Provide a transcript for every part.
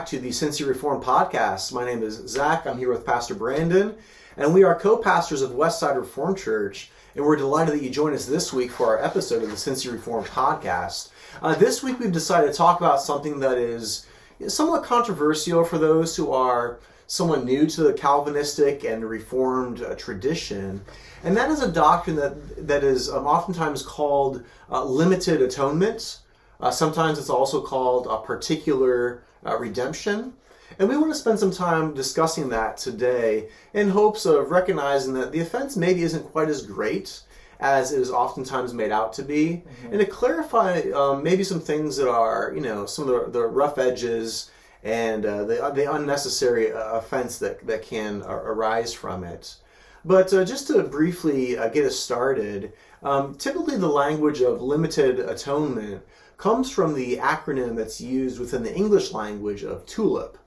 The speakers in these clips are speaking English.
back to the Cincy Reform Podcast. My name is Zach. I'm here with Pastor Brandon, and we are co-pastors of Westside Reformed Church. And we're delighted that you join us this week for our episode of the Cincy Reform Podcast. Uh, this week, we've decided to talk about something that is somewhat controversial for those who are somewhat new to the Calvinistic and Reformed uh, tradition, and that is a doctrine that that is um, oftentimes called uh, limited atonement. Uh, sometimes it's also called a particular uh, redemption. And we want to spend some time discussing that today in hopes of recognizing that the offense maybe isn't quite as great as it is oftentimes made out to be, and to clarify um, maybe some things that are, you know, some of the, the rough edges and uh, the, the unnecessary uh, offense that, that can uh, arise from it. But uh, just to briefly uh, get us started, um, typically the language of limited atonement comes from the acronym that's used within the English language of TULIP.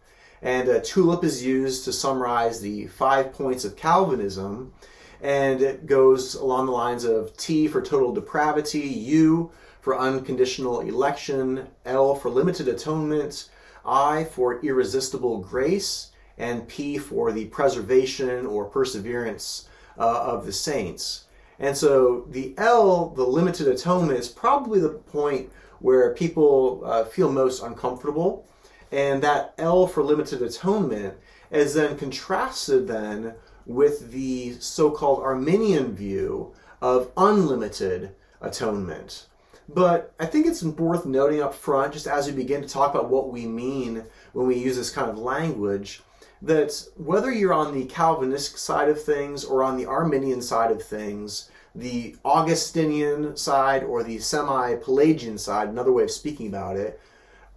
And uh, TULIP is used to summarize the five points of Calvinism, and it goes along the lines of T for total depravity, U for unconditional election, L for limited atonement, I for irresistible grace, and P for the preservation or perseverance uh, of the saints. And so the L, the limited atonement, is probably the point where people uh, feel most uncomfortable. And that L for limited atonement is then contrasted then with the so-called Arminian view of unlimited atonement. But I think it's worth noting up front, just as we begin to talk about what we mean when we use this kind of language, that whether you're on the Calvinistic side of things or on the Arminian side of things, the Augustinian side or the semi Pelagian side, another way of speaking about it,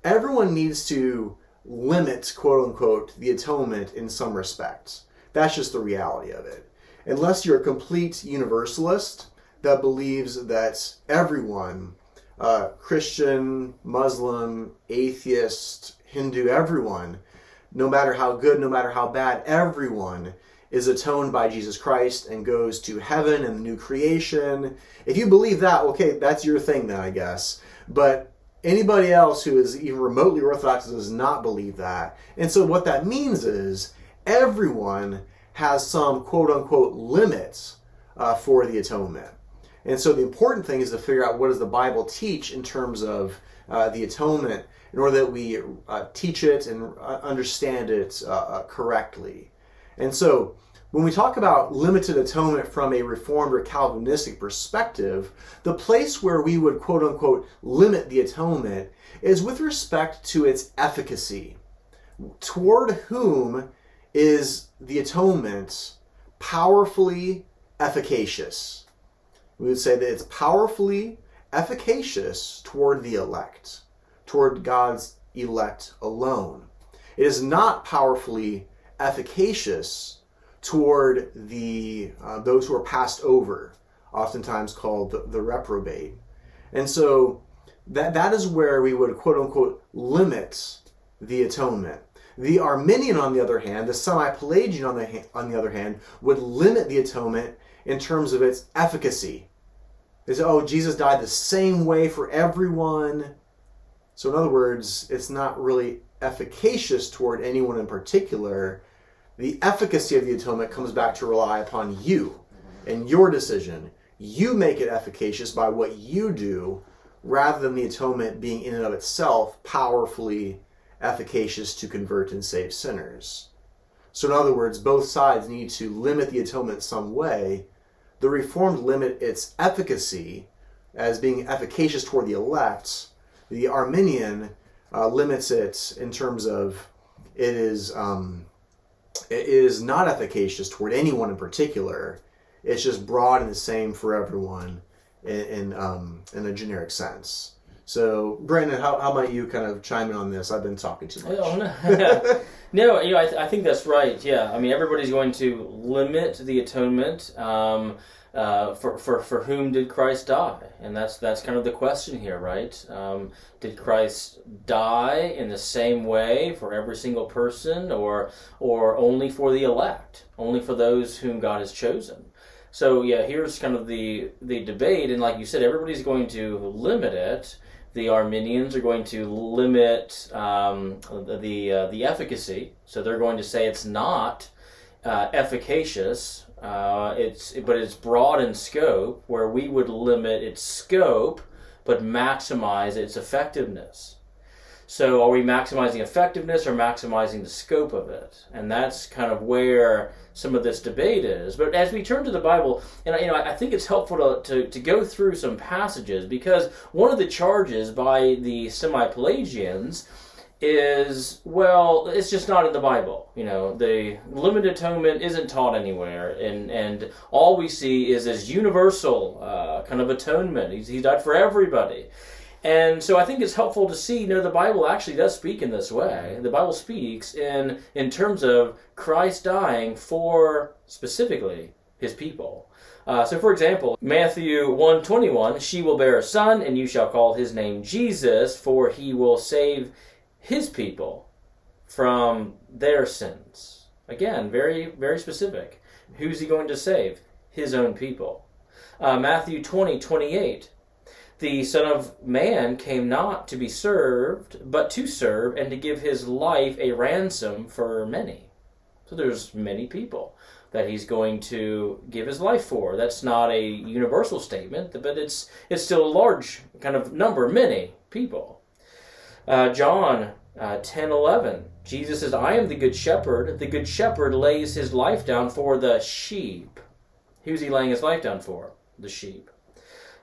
everyone needs to limit, quote unquote, the atonement in some respects. That's just the reality of it. Unless you're a complete universalist that believes that everyone, uh, Christian, Muslim, atheist, Hindu, everyone, no matter how good, no matter how bad, everyone is atoned by Jesus Christ and goes to heaven and the new creation. If you believe that, okay, that's your thing then, I guess. But anybody else who is even remotely orthodox does not believe that. And so what that means is everyone has some quote unquote limits uh, for the atonement. And so the important thing is to figure out what does the Bible teach in terms of uh, the atonement in order that we uh, teach it and uh, understand it uh, uh, correctly. And so, when we talk about limited atonement from a Reformed or Calvinistic perspective, the place where we would quote unquote limit the atonement is with respect to its efficacy. Toward whom is the atonement powerfully efficacious? We would say that it's powerfully efficacious toward the elect, toward God's elect alone. It is not powerfully efficacious toward the uh, those who are passed over, oftentimes called the, the reprobate. And so that that is where we would quote unquote limit the atonement. The Arminian, on the other hand, the semi-Pelagian, on the on the other hand, would limit the atonement in terms of its efficacy. They say, "Oh, Jesus died the same way for everyone." So, in other words, it's not really efficacious toward anyone in particular, the efficacy of the atonement comes back to rely upon you and your decision. You make it efficacious by what you do rather than the atonement being in and of itself powerfully efficacious to convert and save sinners. So, in other words, both sides need to limit the atonement some way. The Reformed limit its efficacy as being efficacious toward the elect. The Arminian uh, limits it in terms of it is um, it is not efficacious toward anyone in particular. It's just broad and the same for everyone in in, um, in a generic sense. So, Brandon, how, how about you kind of chime in on this? I've been talking too much. Oh, no. no, you know, I, th- I think that's right. Yeah, I mean, everybody's going to limit the atonement. Um, uh, for, for, for whom did Christ die? And that's that's kind of the question here, right? Um, did Christ die in the same way for every single person, or or only for the elect, only for those whom God has chosen? So yeah, here's kind of the the debate, and like you said, everybody's going to limit it. The Arminians are going to limit um, the uh, the efficacy, so they're going to say it's not uh, efficacious uh, it's but it's broad in scope, where we would limit its scope but maximize its effectiveness. So, are we maximizing effectiveness or maximizing the scope of it? And that's kind of where some of this debate is. But as we turn to the Bible, and you know, I think it's helpful to, to, to go through some passages because one of the charges by the semi Pelagians is well it's just not in the bible you know the limited atonement isn't taught anywhere and and all we see is this universal uh, kind of atonement He's, he died for everybody and so i think it's helpful to see you know the bible actually does speak in this way the bible speaks in in terms of christ dying for specifically his people uh, so, for example, Matthew 121, she will bear a son, and you shall call his name Jesus, for he will save his people from their sins. Again, very, very specific. Who's he going to save? His own people. Uh, Matthew 20, 28. The Son of Man came not to be served, but to serve and to give his life a ransom for many. So there's many people that he's going to give his life for. That's not a universal statement, but it's it's still a large kind of number, many people. Uh, John uh, 10 11. Jesus says, I am the good shepherd. The good shepherd lays his life down for the sheep. Who's he laying his life down for? The sheep.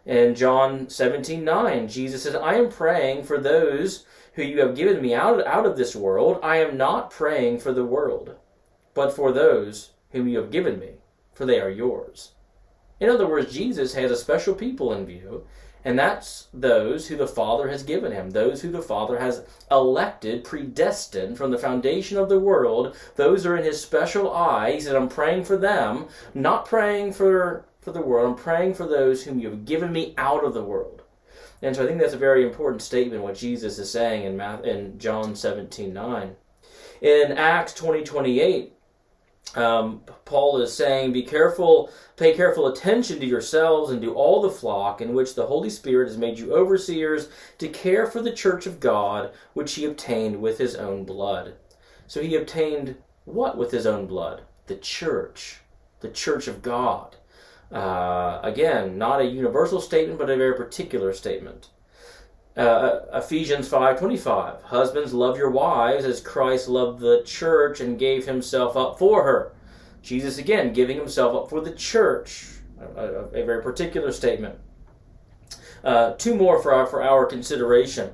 In John 17 9, Jesus says, I am praying for those who you have given me out, out of this world. I am not praying for the world, but for those whom you have given me, for they are yours. In other words, Jesus has a special people in view, and that's those who the Father has given him, those who the Father has elected, predestined from the foundation of the world. Those are in his special eye. He said, I'm praying for them, not praying for, for the world. I'm praying for those whom you have given me out of the world. And so I think that's a very important statement, what Jesus is saying in, Math, in John 17 9. In Acts 20 28, um, Paul is saying, Be careful, pay careful attention to yourselves and to all the flock in which the Holy Spirit has made you overseers to care for the church of God, which he obtained with his own blood. So he obtained what with his own blood? The church, the church of God. Uh, again, not a universal statement, but a very particular statement. Uh, Ephesians 5:25 Husbands love your wives as Christ loved the church and gave himself up for her. Jesus again giving himself up for the church. A, a, a very particular statement. Uh, two more for our, for our consideration.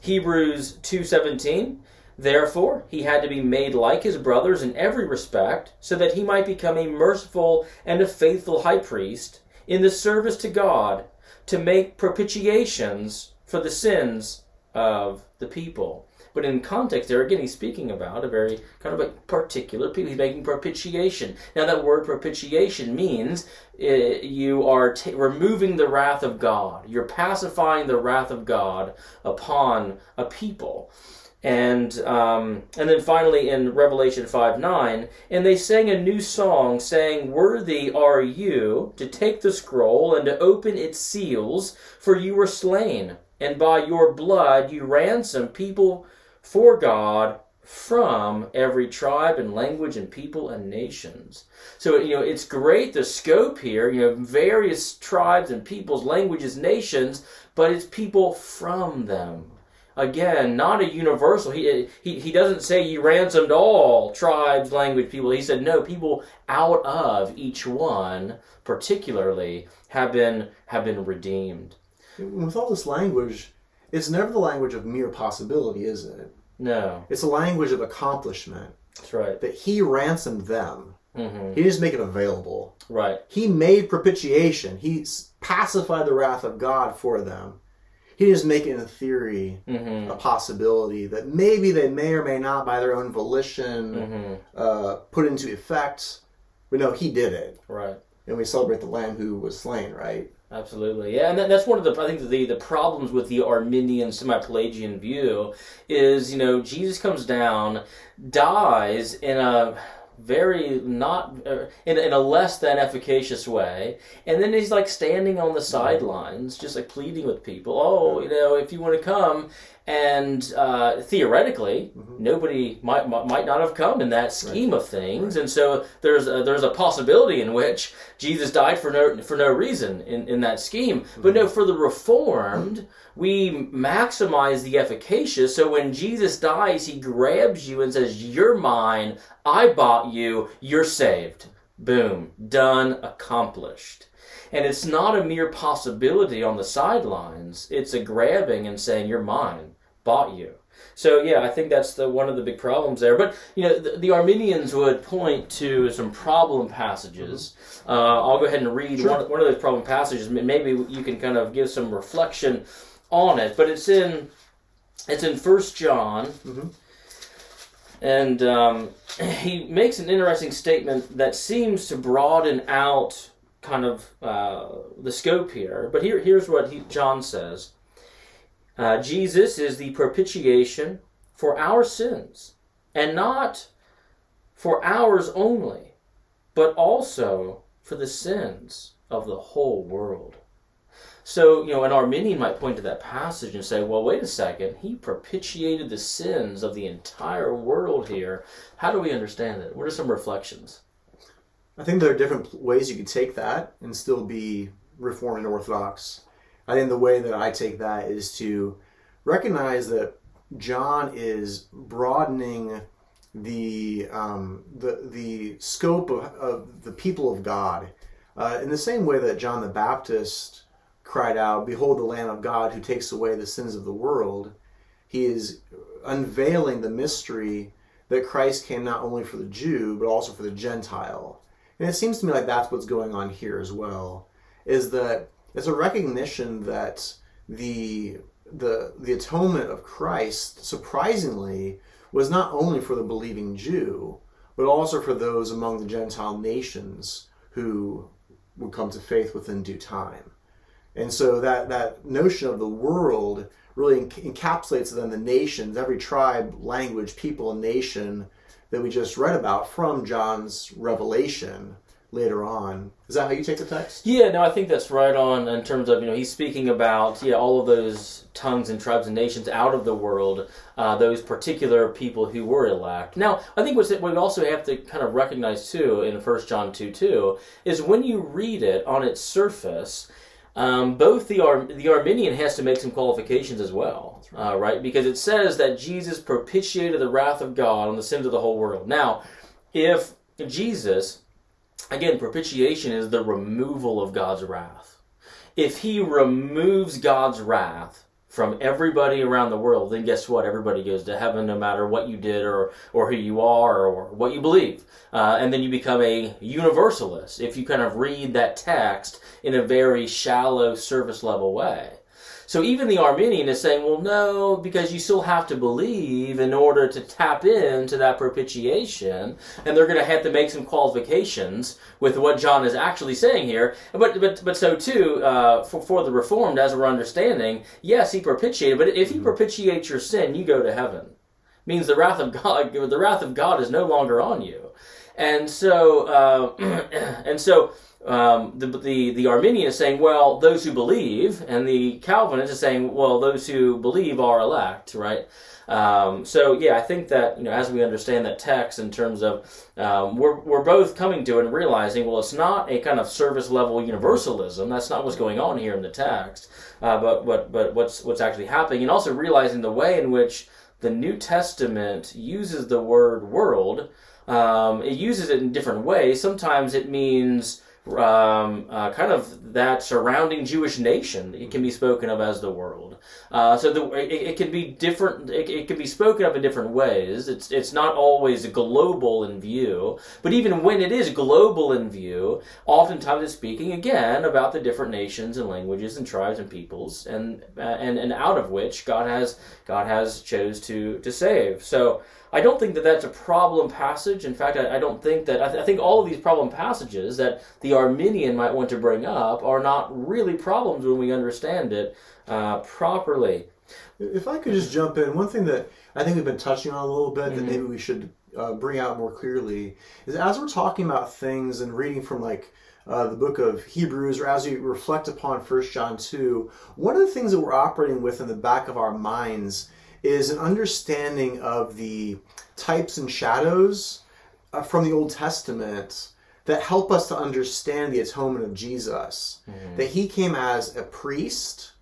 Hebrews 2:17 Therefore, he had to be made like his brothers in every respect, so that he might become a merciful and a faithful high priest in the service to God to make propitiations for the sins of the people. But in context, there again, he's speaking about a very kind of a particular people. He's making propitiation. Now, that word propitiation means uh, you are t- removing the wrath of God. You're pacifying the wrath of God upon a people. And um, and then finally in Revelation 5 9, and they sang a new song, saying, Worthy are you to take the scroll and to open its seals, for you were slain and by your blood you ransom people for God from every tribe and language and people and nations. So, you know, it's great the scope here, you know, various tribes and peoples, languages, nations, but it's people from them. Again, not a universal. He, he, he doesn't say you ransomed all tribes, language, people. He said, no, people out of each one, particularly, have been, have been redeemed with all this language, it's never the language of mere possibility, is it? No. It's a language of accomplishment. That's right. That he ransomed them. Mm-hmm. He didn't make it available. Right. He made propitiation. He pacified the wrath of God for them. He didn't make it in theory mm-hmm. a possibility that maybe they may or may not, by their own volition, mm-hmm. uh, put into effect. But no, he did it. Right. and we celebrate the Lamb who was slain, right? Absolutely, yeah, and that, that's one of the I think the the problems with the Arminian semi-Pelagian view is you know Jesus comes down, dies in a very not uh, in, in a less than efficacious way. And then he's like standing on the sidelines just like pleading with people. Oh you know if you want to come and uh, theoretically mm-hmm. nobody might might not have come in that scheme right. of things. Right. and so there's a, there's a possibility in which Jesus died for no for no reason in, in that scheme. Mm-hmm. but no for the reformed we maximize the efficacious. So when Jesus dies he grabs you and says you're mine. I bought you. You're saved. Boom. Done. Accomplished. And it's not a mere possibility on the sidelines. It's a grabbing and saying you're mine bought you. So yeah, I think that's the one of the big problems there. But you know, the, the Arminians would point to some problem passages. Uh, I'll go ahead and read sure. one, one of those problem passages. Maybe you can kind of give some reflection on it. But it's in it's in First John. Mm-hmm. And um, he makes an interesting statement that seems to broaden out kind of uh, the scope here. But here, here's what he, John says. Uh, Jesus is the propitiation for our sins, and not for ours only, but also for the sins of the whole world. So, you know, an Arminian might point to that passage and say, well, wait a second, he propitiated the sins of the entire world here. How do we understand it? What are some reflections? I think there are different ways you could take that and still be Reformed and Orthodox. I think the way that I take that is to recognize that John is broadening the um, the the scope of, of the people of God uh, in the same way that John the Baptist cried out, "Behold, the Lamb of God who takes away the sins of the world." He is unveiling the mystery that Christ came not only for the Jew but also for the Gentile. And it seems to me like that's what's going on here as well. Is that it's a recognition that the the the atonement of Christ surprisingly was not only for the believing Jew but also for those among the Gentile nations who would come to faith within due time. And so that that notion of the world really encapsulates then the nations, every tribe, language, people, and nation that we just read about from John's revelation later on. Is that how you take the text? Yeah, no, I think that's right on in terms of, you know, he's speaking about, yeah, all of those tongues and tribes and nations out of the world, uh, those particular people who were elect. Now, I think what we also have to kind of recognize, too, in 1 John 2 2, is when you read it on its surface, um, both the Ar- the Arminian has to make some qualifications as well, right. Uh, right? Because it says that Jesus propitiated the wrath of God on the sins of the whole world. Now, if Jesus Again, propitiation is the removal of God's wrath. If he removes God's wrath from everybody around the world, then guess what? Everybody goes to heaven no matter what you did or, or who you are or what you believe. Uh, and then you become a universalist if you kind of read that text in a very shallow, surface level way. So even the Arminian is saying, well, no, because you still have to believe in order to tap into that propitiation, and they're going to have to make some qualifications with what John is actually saying here. But but but so too uh, for for the Reformed, as we're understanding, yes, he propitiated, but if he mm-hmm. propitiates your sin, you go to heaven. Means the wrath of God, the wrath of God is no longer on you, and so uh, and so um, the, the, the Arminian is saying, well, those who believe, and the Calvinist is saying, well, those who believe are elect, right? Um, so yeah, I think that you know as we understand that text in terms of um, we're we're both coming to it and realizing well it's not a kind of service level universalism that's not what's going on here in the text, uh, but but but what's what's actually happening and also realizing the way in which the New Testament uses the word world. Um, it uses it in different ways. Sometimes it means um, uh, kind of that surrounding Jewish nation. It can be spoken of as the world. Uh, so the, it, it, can be different. It, it, can be spoken of in different ways. It's it's not always global in view, but even when it is global in view, oftentimes it's speaking again about the different nations and languages and tribes and peoples, and uh, and and out of which God has God has chose to to save. So. I don't think that that's a problem passage. In fact, I, I don't think that. I, th- I, think all of these problem passages that the Arminian might want to bring up are not really problems when we understand it uh, properly. If I could just jump in, one thing that I think we've been touching on a little bit mm-hmm. that maybe we should uh, bring out more clearly is as we're talking about things and reading from like uh, the book of Hebrews, or as we reflect upon First John 2, one of the things that we're operating with in the back of our minds is an understanding of the types and shadows uh, from the Old Testament that help us to understand the atonement of Jesus. Mm-hmm. That he came as a priest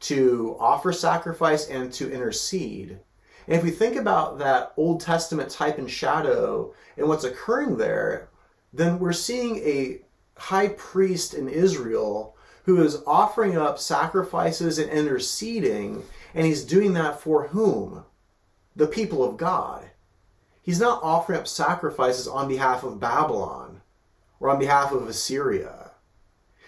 to offer sacrifice and to intercede. And if we think about that Old Testament type and shadow and what's occurring there, then we're seeing a high priest in Israel who is offering up sacrifices and interceding and he's doing that for whom? The people of God. He's not offering up sacrifices on behalf of Babylon or on behalf of Assyria.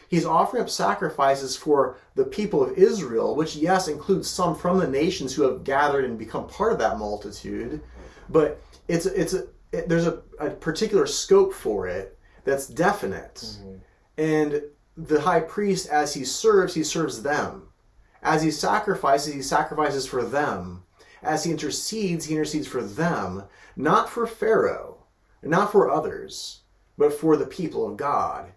He's offering up sacrifices for the people of Israel, which, yes, includes some from the nations who have gathered and become part of that multitude. But it's, it's a, it, there's a, a, particular scope for it that's definite. Mm-hmm. And the high priest, as he serves, he serves them. As he sacrifices, he sacrifices for them. As he intercedes, he intercedes for them, not for Pharaoh, not for others, but for the people of God.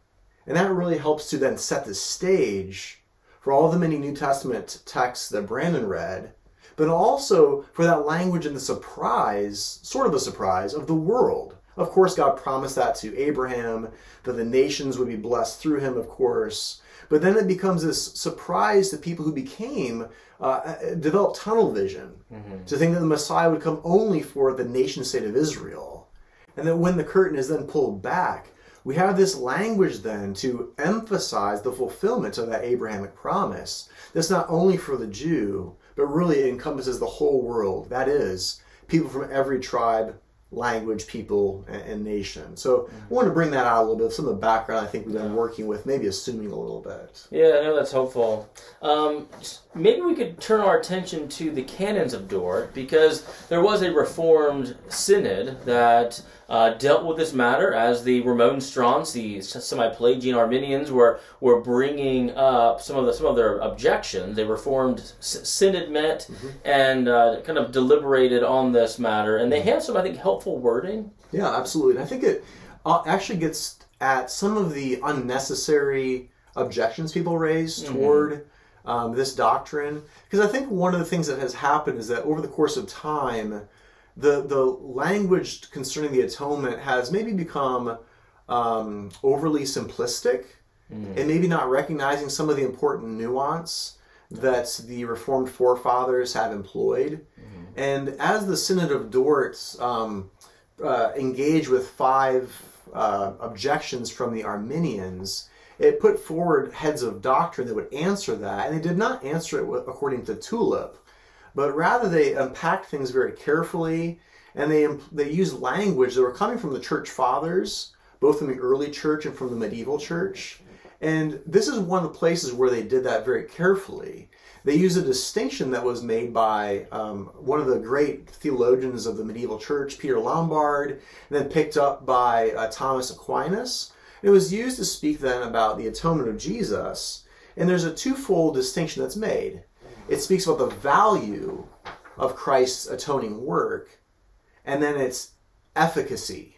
And that really helps to then set the stage for all the many New Testament texts that Brandon read, but also for that language and the surprise, sort of a surprise, of the world. Of course, God promised that to Abraham, that the nations would be blessed through him, of course. But then it becomes this surprise to people who became, uh, uh, developed tunnel vision mm-hmm. to think that the Messiah would come only for the nation state of Israel. And that when the curtain is then pulled back, we have this language then to emphasize the fulfillment of that Abrahamic promise. That's not only for the Jew, but really encompasses the whole world. That is, people from every tribe, language, people, and, and nation. So mm-hmm. I want to bring that out a little bit, some of the background I think we've been working with, maybe assuming a little bit. Yeah, I know that's helpful. Um, maybe we could turn our attention to the canons of Dort, because there was a Reformed synod that uh, dealt with this matter as the Remonstrants, the semi-Pelagian Arminians, were were bringing up some of the some of their objections. They reformed synod met mm-hmm. and uh, kind of deliberated on this matter, and they have some, I think, helpful wording. Yeah, absolutely. And I think it uh, actually gets at some of the unnecessary objections people raise mm-hmm. toward. Um, this doctrine because I think one of the things that has happened is that over the course of time, the the language concerning the atonement has maybe become um, overly simplistic mm. and maybe not recognizing some of the important nuance that the Reformed forefathers have employed. Mm. And as the Synod of Dort um, uh, engaged with five uh, objections from the Arminians, it put forward heads of doctrine that would answer that, and they did not answer it according to Tulip but rather they unpack things very carefully and they, they used language that were coming from the church fathers, both from the early church and from the medieval church. And this is one of the places where they did that very carefully. They use a distinction that was made by um, one of the great theologians of the medieval church, Peter Lombard, and then picked up by uh, Thomas Aquinas. It was used to speak then about the atonement of Jesus. And there's a twofold distinction that's made it speaks about the value of Christ's atoning work, and then its efficacy.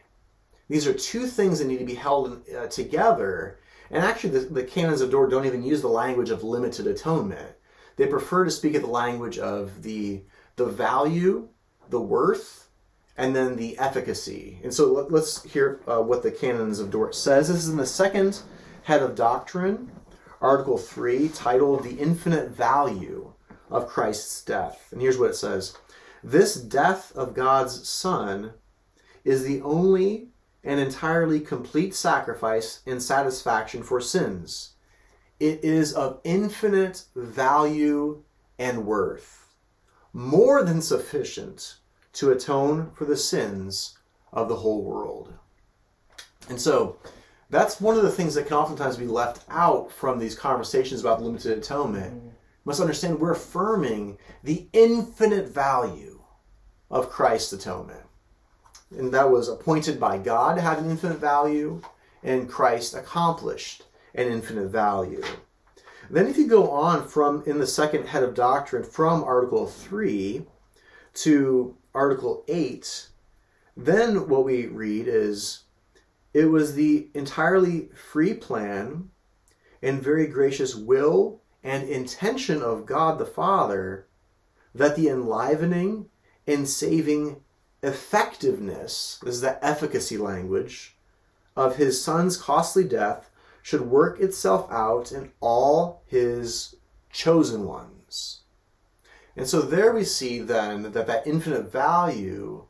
These are two things that need to be held uh, together. And actually, the, the canons of Dort don't even use the language of limited atonement. They prefer to speak of the language of the, the value, the worth, and then the efficacy. And so let, us hear uh, what the canons of Dort says. This is in the second head of doctrine, Article 3, titled The Infinite Value of Christ's death. And here's what it says This death of God's Son is the only and entirely complete sacrifice and satisfaction for sins. It is of infinite value and worth, more than sufficient to atone for the sins of the whole world. And so, that's one of the things that can oftentimes be left out from these conversations about the limited atonement must understand we're affirming the infinite value of Christ's atonement. and that was appointed by God to have an infinite value, and Christ accomplished an infinite value. Then, if you go on from in the second head of doctrine from Article 3 to Article 8, then what we read is it was the entirely free plan and very gracious will and intention of God the Father that the enlivening and saving effectiveness, this is the efficacy language, of his son's costly death should work itself out in all his chosen ones. And so there we see then that that infinite value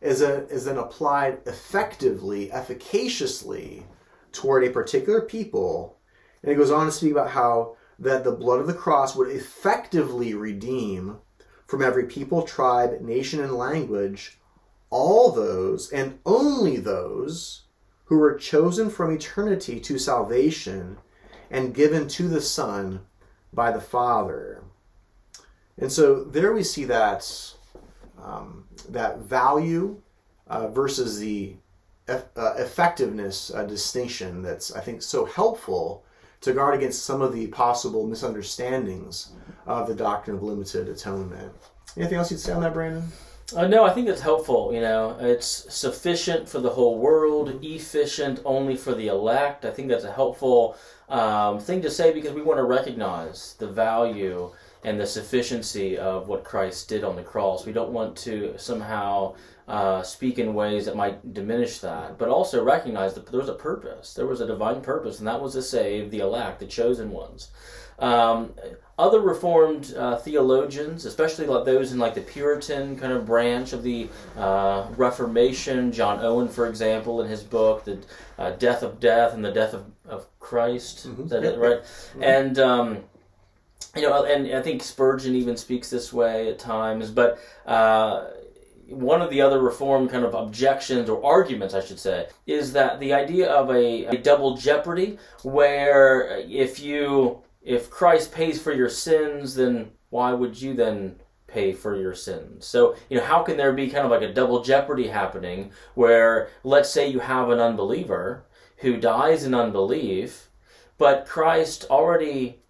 is, a, is then applied effectively, efficaciously toward a particular people. And it goes on to speak about how that the blood of the cross would effectively redeem from every people, tribe, nation, and language all those and only those who were chosen from eternity to salvation and given to the Son by the Father. And so there we see that um, that value uh, versus the eff- uh, effectiveness uh, distinction that's I think so helpful to guard against some of the possible misunderstandings of the doctrine of limited atonement. Anything else you'd say on that, Brandon? Uh, no, I think that's helpful. You know, it's sufficient for the whole world, efficient only for the elect. I think that's a helpful um, thing to say because we want to recognize the value and the sufficiency of what Christ did on the cross. We don't want to somehow uh, speak in ways that might diminish that, but also recognize that there was a purpose. There was a divine purpose, and that was to save the elect, the chosen ones. Um, other Reformed uh, theologians, especially like those in like the Puritan kind of branch of the uh, Reformation, John Owen, for example, in his book, The uh, Death of Death and the Death of, of Christ, Mhm. is that it, right? Mhm. And um, you know, and I think Spurgeon even speaks this way at times, but uh, one of the other reform kind of objections or arguments, I should say, is that the idea of a, a double jeopardy, where if you if Christ pays for your sins, then why would you then pay for your sins? So you know, how can there be kind of like a double jeopardy happening, where let's say you have an unbeliever who dies in unbelief, but Christ already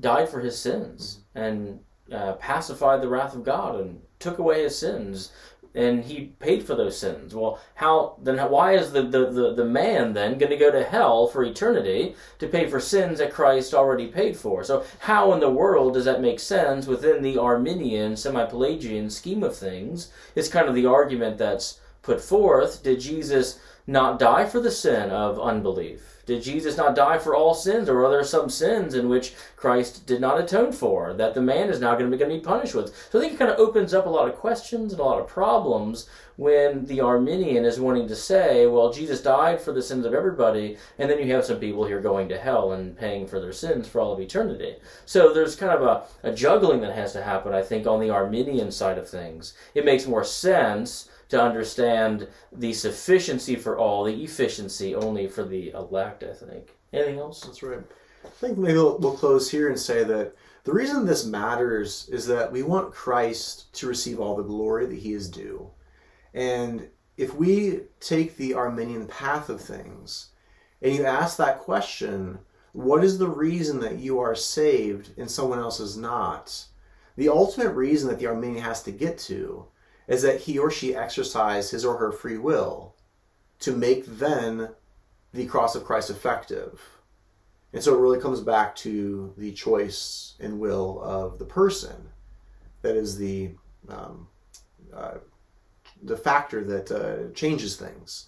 died for his sins and uh, pacified the wrath of God and took away his sins and he paid for those sins. Well, how then? Why is the the, the, the man then going to go to hell for eternity to pay for sins that Christ already paid for? So how in the world does that make sense within the Arminian semi-Pelagian scheme of things? It's kind of the argument that's put forth. Did Jesus not die for the sin of unbelief? Did Jesus not die for all sins, or are there some sins in which Christ did not atone for that the man is now going to be, going to be punished with? So I think it kind of opens up a lot of questions and a lot of problems when the Arminian is wanting to say, well, Jesus died for the sins of everybody, and then you have some people here going to hell and paying for their sins for all of eternity. So there's kind of a, a juggling that has to happen, I think, on the Arminian side of things. It makes more sense to understand the sufficiency for all, the efficiency only for the elect, I think. Anything else? That's right. I think maybe we'll, we'll close here and say that the reason this matters is that we want Christ to receive all the glory that he is due. And if we take the Arminian path of things and you ask that question, what is the reason that you are saved and someone else is not? The ultimate reason that the Arminian has to get to is that he or she exercise his or her free will to make then the cross of Christ effective. And so it really comes back to the choice and will of the person. That is the um, uh, the factor that uh, changes things.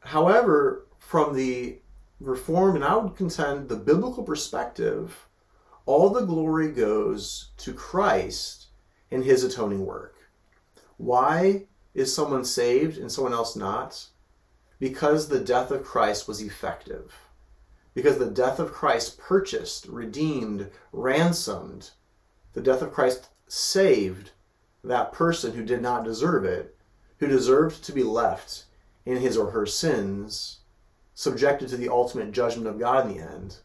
However, from the Reformed, and I would contend the biblical perspective, all the glory goes to Christ in his atoning work. Why is someone saved and someone else not? Because the death of Christ was effective. Because the death of Christ purchased, redeemed, ransomed. The death of Christ saved that person who did not deserve it, who deserved to be left in his or her sins, subjected to the ultimate judgment of God in the end,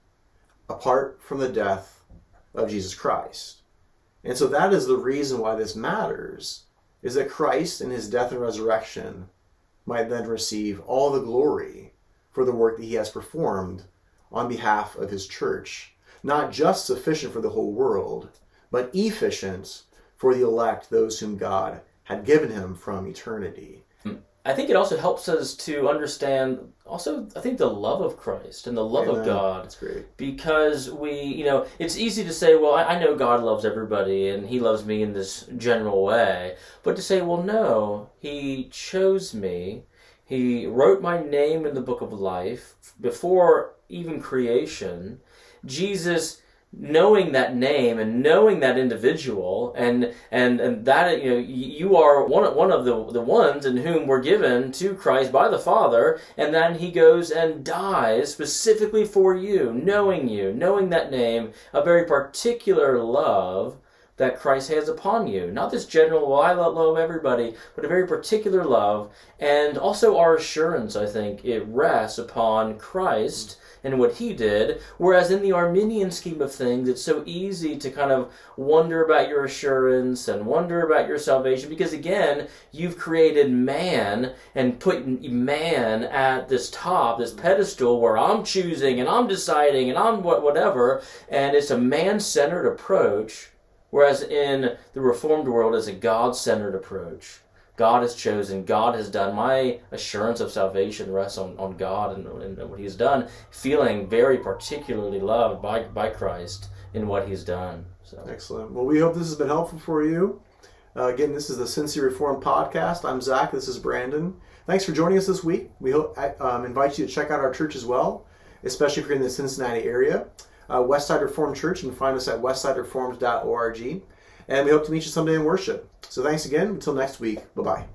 apart from the death of Jesus Christ. And so that is the reason why this matters, is that Christ in his death and resurrection might then receive all the glory for the work that he has performed on behalf of his church, not just sufficient for the whole world, but efficient for the elect, those whom God had given him from eternity. I think it also helps us to understand also I think the love of Christ and the love Amen. of God That's great. because we you know it's easy to say well I, I know God loves everybody and he loves me in this general way but to say well no he chose me he wrote my name in the book of life before even creation Jesus knowing that name and knowing that individual and and and that you know you are one one of the the ones in whom we're given to Christ by the Father and then he goes and dies specifically for you knowing you knowing that name a very particular love that Christ has upon you. Not this general, well, I love, love everybody, but a very particular love. And also our assurance, I think, it rests upon Christ and what he did. Whereas in the Arminian scheme of things, it's so easy to kind of wonder about your assurance and wonder about your salvation because, again, you've created man and put man at this top, this pedestal where I'm choosing and I'm deciding and I'm what whatever. And it's a man centered approach. Whereas in the Reformed world, it's a God centered approach. God has chosen, God has done. My assurance of salvation rests on, on God and, and what He's done, feeling very particularly loved by, by Christ in what He's done. So Excellent. Well, we hope this has been helpful for you. Uh, again, this is the Cincy Reform Podcast. I'm Zach. This is Brandon. Thanks for joining us this week. We hope um, invite you to check out our church as well, especially if you're in the Cincinnati area. Uh, Westside Reformed Church. Can find us at westsidereformed.org. And we hope to meet you someday in worship. So thanks again. Until next week. Bye bye.